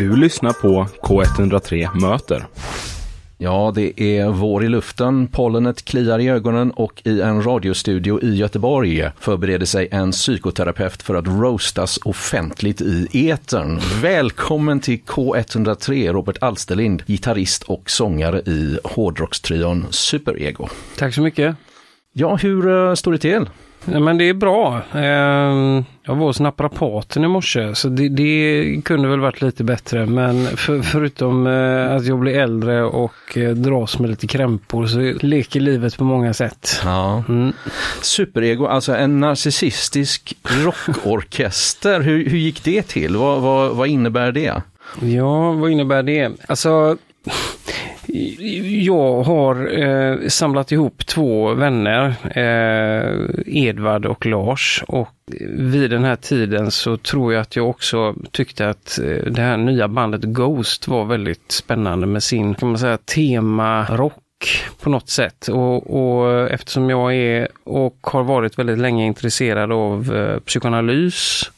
Du lyssnar på K103 Möter. Ja, det är vår i luften, pollenet kliar i ögonen och i en radiostudio i Göteborg förbereder sig en psykoterapeut för att roastas offentligt i etern. Välkommen till K103, Robert Alsterlind, gitarrist och sångare i hårdrockstrion Superego. Tack så mycket. Ja, hur eh, står det till? Men det är bra. Ehm, Jag var hos naprapaten i morse så det, det kunde väl varit lite bättre. Men för, förutom eh, att jag blir äldre och eh, dras med lite krämpor så leker livet på många sätt. Ja. Mm. Superego, alltså en narcissistisk rockorkester. hur, hur gick det till? Vad, vad, vad innebär det? Ja, vad innebär det? Alltså, jag har eh, samlat ihop två vänner, eh, Edvard och Lars. Och vid den här tiden så tror jag att jag också tyckte att eh, det här nya bandet Ghost var väldigt spännande med sin, kan man säga, tema rock på något sätt. Och, och eftersom jag är och har varit väldigt länge intresserad av eh, psykoanalys,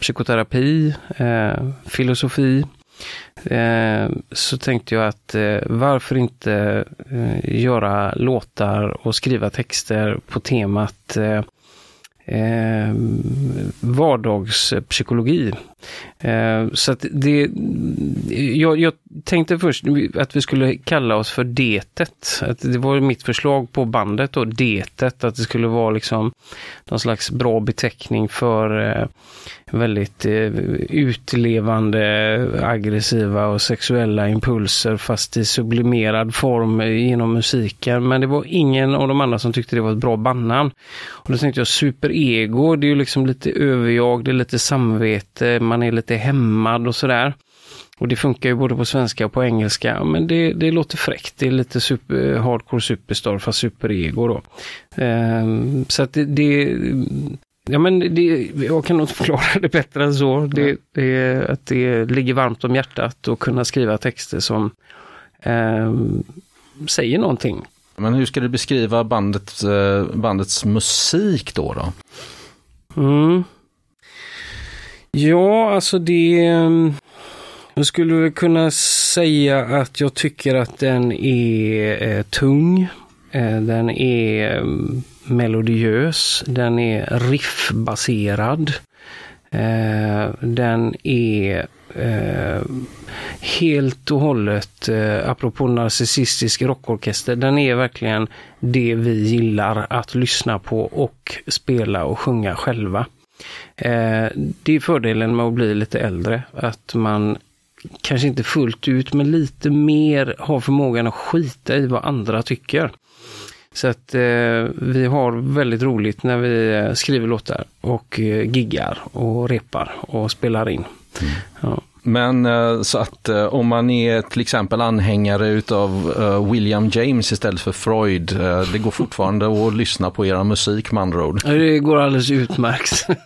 psykoterapi, eh, filosofi, eh, så tänkte jag att eh, varför inte eh, göra låtar och skriva texter på temat eh, eh, vardagspsykologi. Eh, så att det, jag, jag tänkte först att vi skulle kalla oss för Detet. Att det var mitt förslag på bandet då, Detet, att det skulle vara liksom någon slags bra beteckning för eh, väldigt eh, utlevande, aggressiva och sexuella impulser fast i sublimerad form genom musiken. Men det var ingen av de andra som tyckte det var ett bra bandnamn. Och då tänkte jag super superego, det är ju liksom lite överjag, det är lite samvete, man är lite hämmad och sådär. Och det funkar ju både på svenska och på engelska. Men det, det låter fräckt. Det är lite super, hardcore superstar fast superego då. Ehm, så att det, det Ja men det, jag kan nog inte förklara det bättre än så. Det, det, att det ligger varmt om hjärtat att kunna skriva texter som eh, säger någonting. Men hur ska du beskriva bandet, eh, bandets musik då? då? Mm. Ja, alltså det... Ehm, jag skulle väl kunna säga att jag tycker att den är eh, tung. Eh, den är eh, melodiös. Den är riffbaserad. Eh, den är eh, helt och hållet, eh, apropå narcissistisk rockorkester, den är verkligen det vi gillar att lyssna på och spela och sjunga själva. Eh, det är fördelen med att bli lite äldre, att man kanske inte fullt ut, men lite mer har förmågan att skita i vad andra tycker. Så att eh, vi har väldigt roligt när vi eh, skriver låtar och eh, giggar och repar och spelar in. Ja. Men eh, så att eh, om man är till exempel anhängare utav eh, William James istället för Freud, det går fortfarande att lyssna på era musik med andra ord. Det går alldeles utmärkt.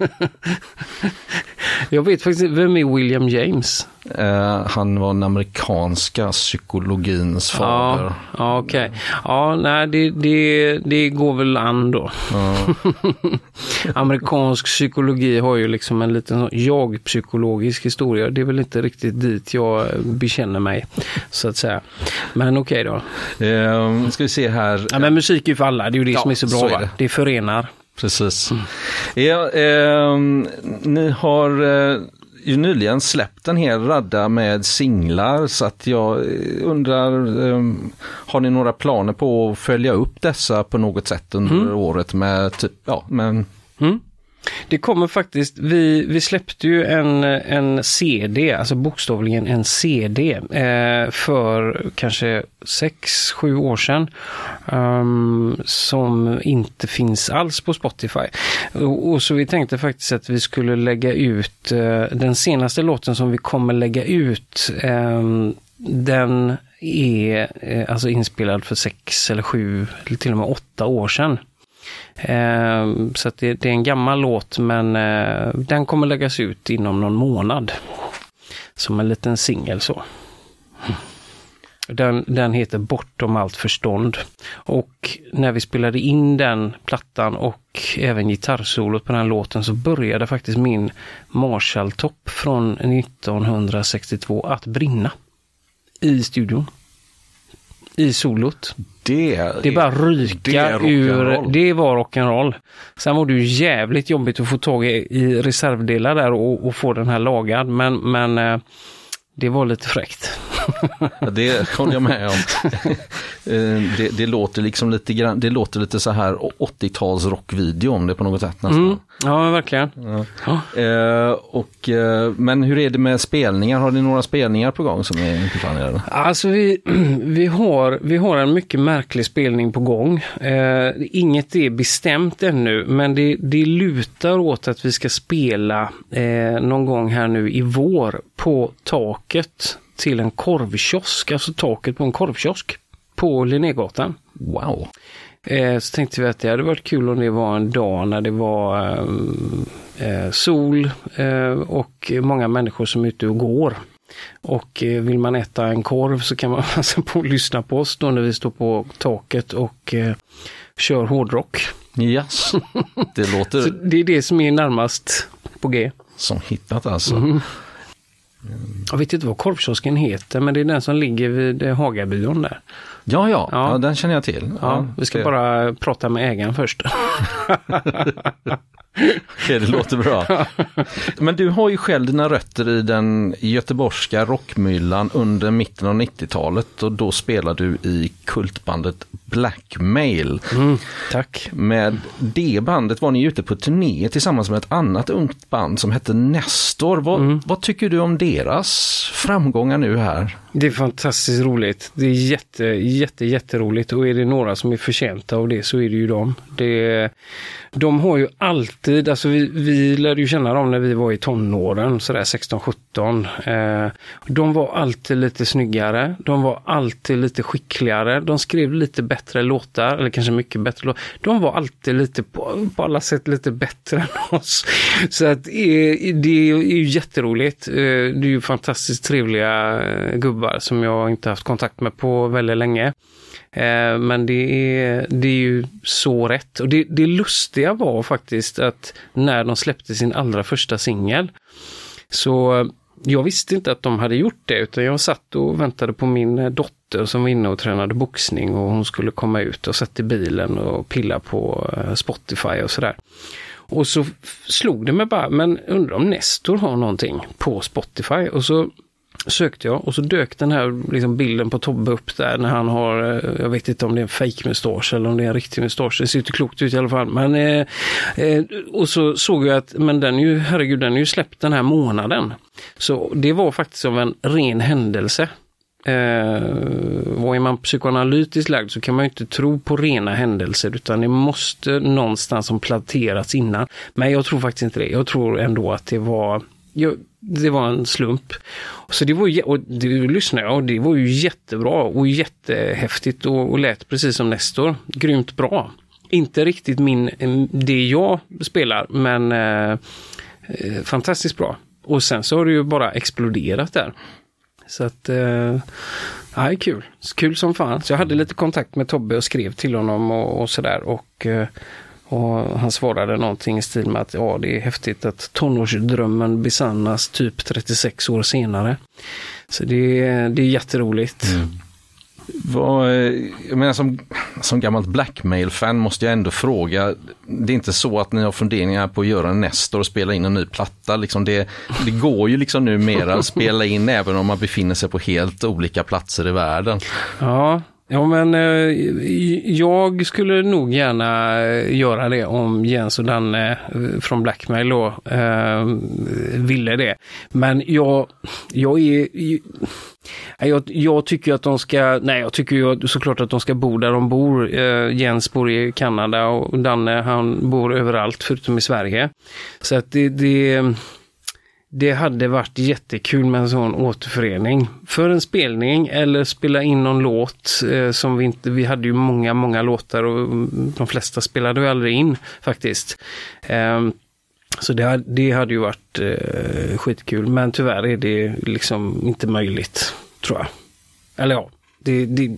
Jag vet faktiskt vem är William James? Eh, han var den amerikanska psykologins fader. Ja, ja okej. Ja, nej, det, det, det går väl an då. Ja. Amerikansk psykologi har ju liksom en liten jag-psykologisk historia. Det är väl inte riktigt dit jag bekänner mig, så att säga. Men okej då. Eh, ska vi se här. Ja, men musik är ju för alla, det är ju det Ja, som är så bra. så är det. det förenar. Precis. Ja, ehm, ni har eh, ju nyligen släppt en hel radda med singlar så att jag eh, undrar, ehm, har ni några planer på att följa upp dessa på något sätt under året med typ, ja, men Mm. Det kommer faktiskt, vi, vi släppte ju en, en CD, alltså bokstavligen en CD, eh, för kanske sex sju år sedan. Um, som inte finns alls på Spotify. Och, och så vi tänkte faktiskt att vi skulle lägga ut eh, den senaste låten som vi kommer lägga ut. Eh, den är eh, alltså inspelad för sex eller sju, eller till och med åtta år sedan. Eh, så att det, det är en gammal låt men eh, den kommer läggas ut inom någon månad. Som en liten singel så. Den, den heter Bortom allt förstånd. Och när vi spelade in den plattan och även gitarrsolot på den låten så började faktiskt min Marshall-topp från 1962 att brinna. I studion. I solot. Det, Det bara ryka det är ur... Det var rock'n'roll. Sen var det ju jävligt jobbigt att få tag i, i reservdelar där och, och få den här lagad. Men, men eh, det var lite fräckt. Ja, Det håller jag med om. Eh, det, det, låter liksom lite grann, det låter lite så här 80-tals rockvideo om det på något sätt nästan. Mm. Ja, verkligen. Ja. Eh, och, eh, men hur är det med spelningar? Har ni några spelningar på gång som är planerade? Alltså vi, vi, har, vi har en mycket märklig spelning på gång. Eh, inget är bestämt ännu, men det, det lutar åt att vi ska spela någon gång här nu i vår på taket till en korvkiosk, alltså taket på en korvkiosk på Linnégatan. Wow. Eh, så tänkte vi att det hade varit kul om det var en dag när det var eh, eh, sol eh, och många människor som är ute och går. Och eh, vill man äta en korv så kan man passa på att lyssna på oss då när vi står på taket och kör hårdrock. Yes. Det låter Så det är det som är närmast på G. som hittat alltså. Mm. Jag vet inte vad korvkiosken heter men det är den som ligger vid eh, Hagabyrån där. Ja, ja, Ja. ja, den känner jag till. Ja, vi ska det, bara prata med ägaren först. Okej, det låter bra. Men du har ju själv dina rötter i den göteborgska rockmyllan under mitten av 90-talet och då spelade du i kultbandet Blackmail. Mm, tack. Med det bandet var ni ute på turné tillsammans med ett annat ungt band som hette Nestor. Vad, Mm. vad tycker du om deras framgångar nu här? Det är fantastiskt roligt. Det är jätte, jätte, jätteroligt och är det några som är förtjänta av det så är det ju dem. Det, de har ju alltid, alltså vi, vi lärde ju känna dem när vi var i tonåren, sådär 16-17. Eh, de var alltid lite snyggare, de var alltid lite skickligare, de skrev lite bättre låtar, eller kanske mycket bättre låtar. De var alltid lite på, på alla sätt lite bättre än oss. Så att eh, det är ju jätteroligt. Eh, det är ju fantastiskt trevliga eh, gubbar gubbar som jag inte haft kontakt med på väldigt länge. Eh, Men det är, det är ju så rätt. Och det, det lustiga var faktiskt att när de släppte sin allra första singel så jag visste inte att de hade gjort det utan jag satt och väntade på min dotter som var inne och tränade boxning och hon skulle komma ut och satt i bilen och pilla på eh, Spotify och sådär. Och så slog det mig bara, men undrar om Nestor har någonting på Spotify och så sökte jag och så dök den här liksom bilden på Tobbe upp där när han har, eh, jag vet inte om det är en fake mustasch eller om det är en riktig mustasch, det ser inte klokt ut i alla fall. Men, eh, eh, och så såg jag att, men den är ju, herregud, den är ju släppt den här månaden. Så det var faktiskt av en ren händelse. Eh, och är man psykoanalytiskt lagd så kan man ju inte tro på rena händelser utan det måste någonstans som planterats innan. Men jag tror faktiskt inte det. Jag tror ändå att det var jag, det var en slump. Så det var, och det lyssnade jag och det var ju jättebra och jättehäftigt och, och lät precis som Nestor. Grymt bra. Inte riktigt min, eh, det jag spelar men eh, eh, fantastiskt bra. Och sen så har det ju bara exploderat där. Så att, eh, ja, det är kul. Kul som fan. Så jag hade lite kontakt med Tobbe och skrev till honom och, och sådär. Och, eh, och han svarade någonting i stil med att ja, det är häftigt att tonårsdrömmen besannas typ 36 år senare. Så det, är- det är jätteroligt. Vad, eh, jag menar, som, som gammalt Blackmail-fan måste jag ändå fråga, det är inte så att ni har funderingar på att göra en Nestor och spela in en ny platta? Liksom det, det går ju liksom numera att spela in även om man befinner sig på helt olika platser i världen. Ja, ja men eh, jag skulle nog gärna eh, göra det om Jens och Danne eh, från Blackmail då eh, ville det. Men jag, jag är... Jag, jag tycker att de ska, nej jag tycker ju såklart att de ska bo där de bor. Eh, Jens bor i Kanada och Danne han bor överallt förutom i Sverige. Så att det, det, det hade varit jättekul med en sån återförening. För en spelning eller spela in någon låt eh, som vi inte, vi hade ju många, många låtar och mm, de flesta spelade vi aldrig in faktiskt. Eh, så det, hade- det hade ju varit eh, skitkul men tyvärr är det liksom inte möjligt tror jag. Eller ja, Det, det,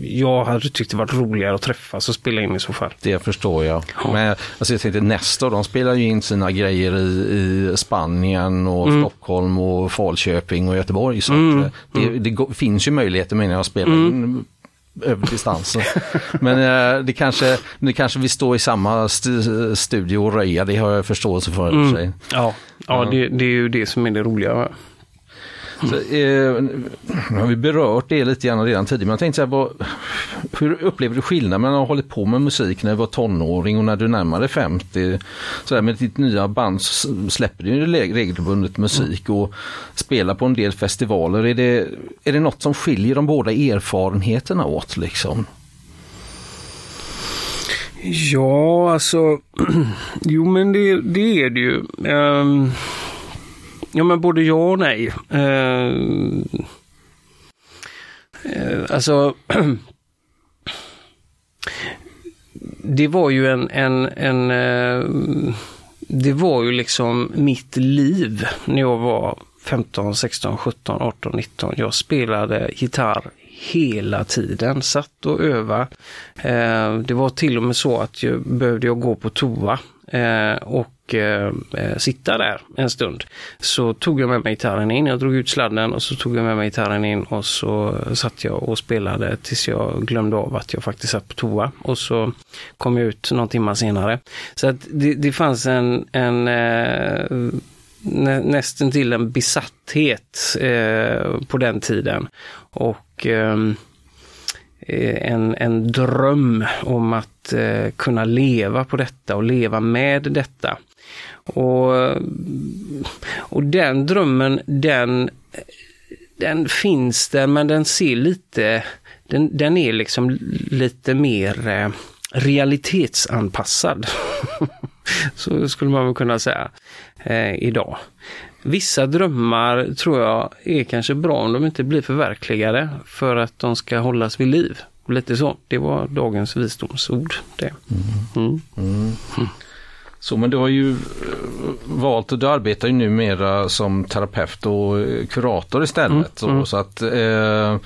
jag hade tyckt det varit roligare att träffas och spela in i så fall. Det förstår jag. Men alltså jag tänkte Nestor, de spelar ju in sina grejer i, i Spanien och Mm. Stockholm och Falköping och Göteborg. Så Mm. eh, det, det går- finns ju möjligheter menar jag att spela in över distansen. Men eh, det kanske, det kanske vi står i samma st- studio och röja, det har jag förståelse för. för sig. Ja, ja, Ja. Det, det är ju det som är det roliga. Så, eh, nu har vi berört det lite grann redan tidigare, men jag tänkte så här, vad, hur upplever du skillnaden mellan att ha hållit på med musik när du var tonåring och när du närmade 50? Så där, med ditt nya band så släpper du ju regelbundet musik och spelar på en del festivaler. Är det, är det något som skiljer de båda erfarenheterna åt? Liksom? Ja, alltså. jo, men det, det är det ju. Um ja, men både ja och nej. Eh, eh, alltså. det var ju en, en, en eh, det var ju liksom mitt liv när jag var 15, 16, 17, 18, 19. Jag spelade gitarr hela tiden, satt och övade. Eh, det var till och med så att jag behövde jag gå på toa Eh, och eh, eh, sitta där en stund. Så tog jag med mig gitarren in, jag drog ut sladden och så tog jag med mig gitarren in och så satt jag och spelade tills jag glömde av att jag faktiskt satt på toa. Och så kom jag ut någon timme senare. Så att det, det fanns en, en eh, nä, nästan till en besatthet eh, på den tiden. Och ehm, eh, en, en dröm om att eh, kunna leva på detta och leva med detta. Och, och den drömmen, den, den finns där men den ser lite, den, den är liksom lite mer eh, realitetsanpassad. Så skulle man väl kunna säga eh, idag. Vissa drömmar tror jag är kanske bra om de inte blir förverkligade för att de ska hållas vid liv. Lite så. Det var dagens visdomsord. Det. Mm. Så men du har ju eh, valt och du arbetar ju numera som terapeut och eh, kurator istället. Mm, mm. Så, så att, eh,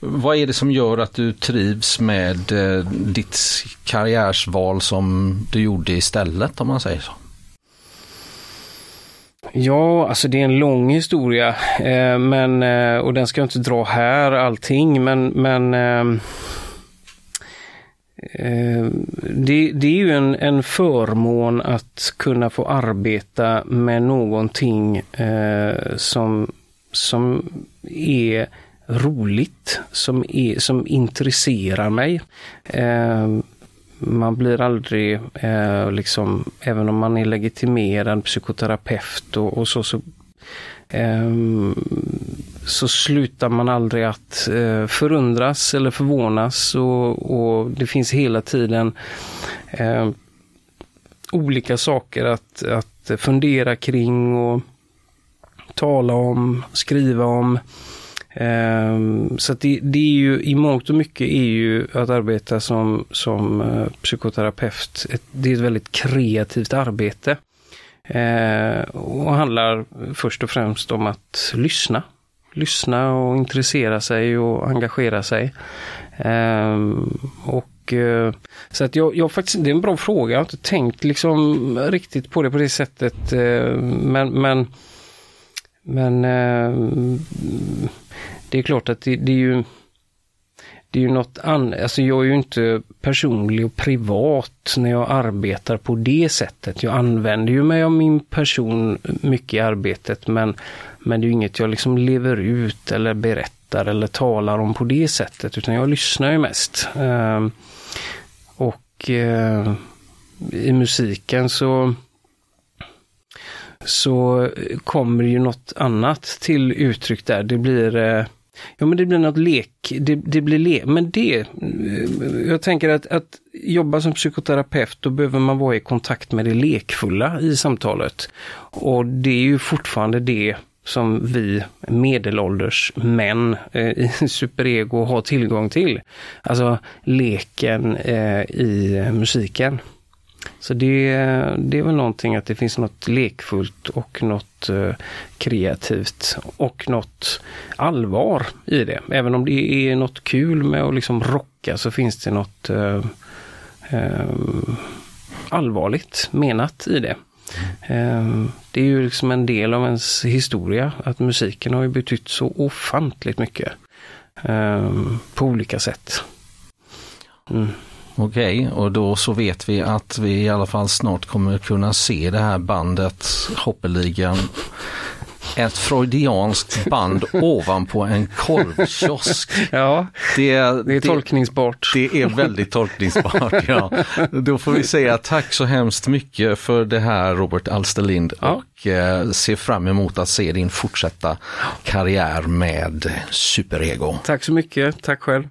vad är det som gör att du trivs med eh, ditt karriärsval som du gjorde istället om man säger så? Ja, alltså det är en lång historia, eh, men, eh, och den ska jag inte dra här allting, men, men eh, eh, det, det är ju en, en förmån att kunna få arbeta med någonting eh, som, som är roligt, som, är, som intresserar mig. Ehm, man blir aldrig, eh, liksom, även om man är legitimerad psykoterapeut och, och så, så, eh, så slutar man aldrig att eh, förundras eller förvånas och, och det finns hela tiden eh, olika saker att, att fundera kring och tala om, skriva om. Ehm, så att det, det är ju i mångt och mycket är ju att arbeta som, som eh, psykoterapeut. Ett, det är ett väldigt kreativt arbete. Ehm, och handlar först och främst om att lyssna. Lyssna och intressera sig och engagera sig. Ehm, och eh, så att jag, jag faktiskt, det är en bra fråga. Jag har inte tänkt liksom riktigt på det på det sättet. Eh, men, men men det är klart att det, det är ju det är ju något annat, alltså jag är ju inte personlig och privat när jag arbetar på det sättet. Jag använder ju mig av min person mycket i arbetet men, men det är ju inget jag liksom lever ut eller berättar eller talar om på det sättet utan jag lyssnar ju mest. Eh, och eh, i musiken så så kommer ju något annat till uttryck där. Det blir eh, Ja men det blir något lek, det, det blir le men det, eh, jag tänker att, att jobba som psykoterapeut då behöver man vara i kontakt med det lekfulla i samtalet. Och det är ju fortfarande det som vi medelålders män eh, i superego har tillgång till. Alltså leken eh, i musiken. Så det, det är väl någonting att det finns något lekfullt och något eh, kreativt och något allvar i det. Även om det är något kul med att liksom rocka så finns det något eh, eh, allvarligt menat i det. Eh, det är ju liksom en del av ens historia att musiken har ju betytt så ofantligt mycket. Eh, på olika sätt. Mm. Okej, okay, och då så vet vi att vi i alla fall snart kommer kunna se det här bandet Hoppeligan. Ett freudianskt band ovanpå en korvkiosk. Ja, det, det är tolkningsbart. Det, det är väldigt tolkningsbart, ja. Då får vi säga tack så hemskt mycket för det här Robert Alsterlind ja. och eh, se fram emot att se din fortsatta karriär med Superego. Tack så mycket, tack själv.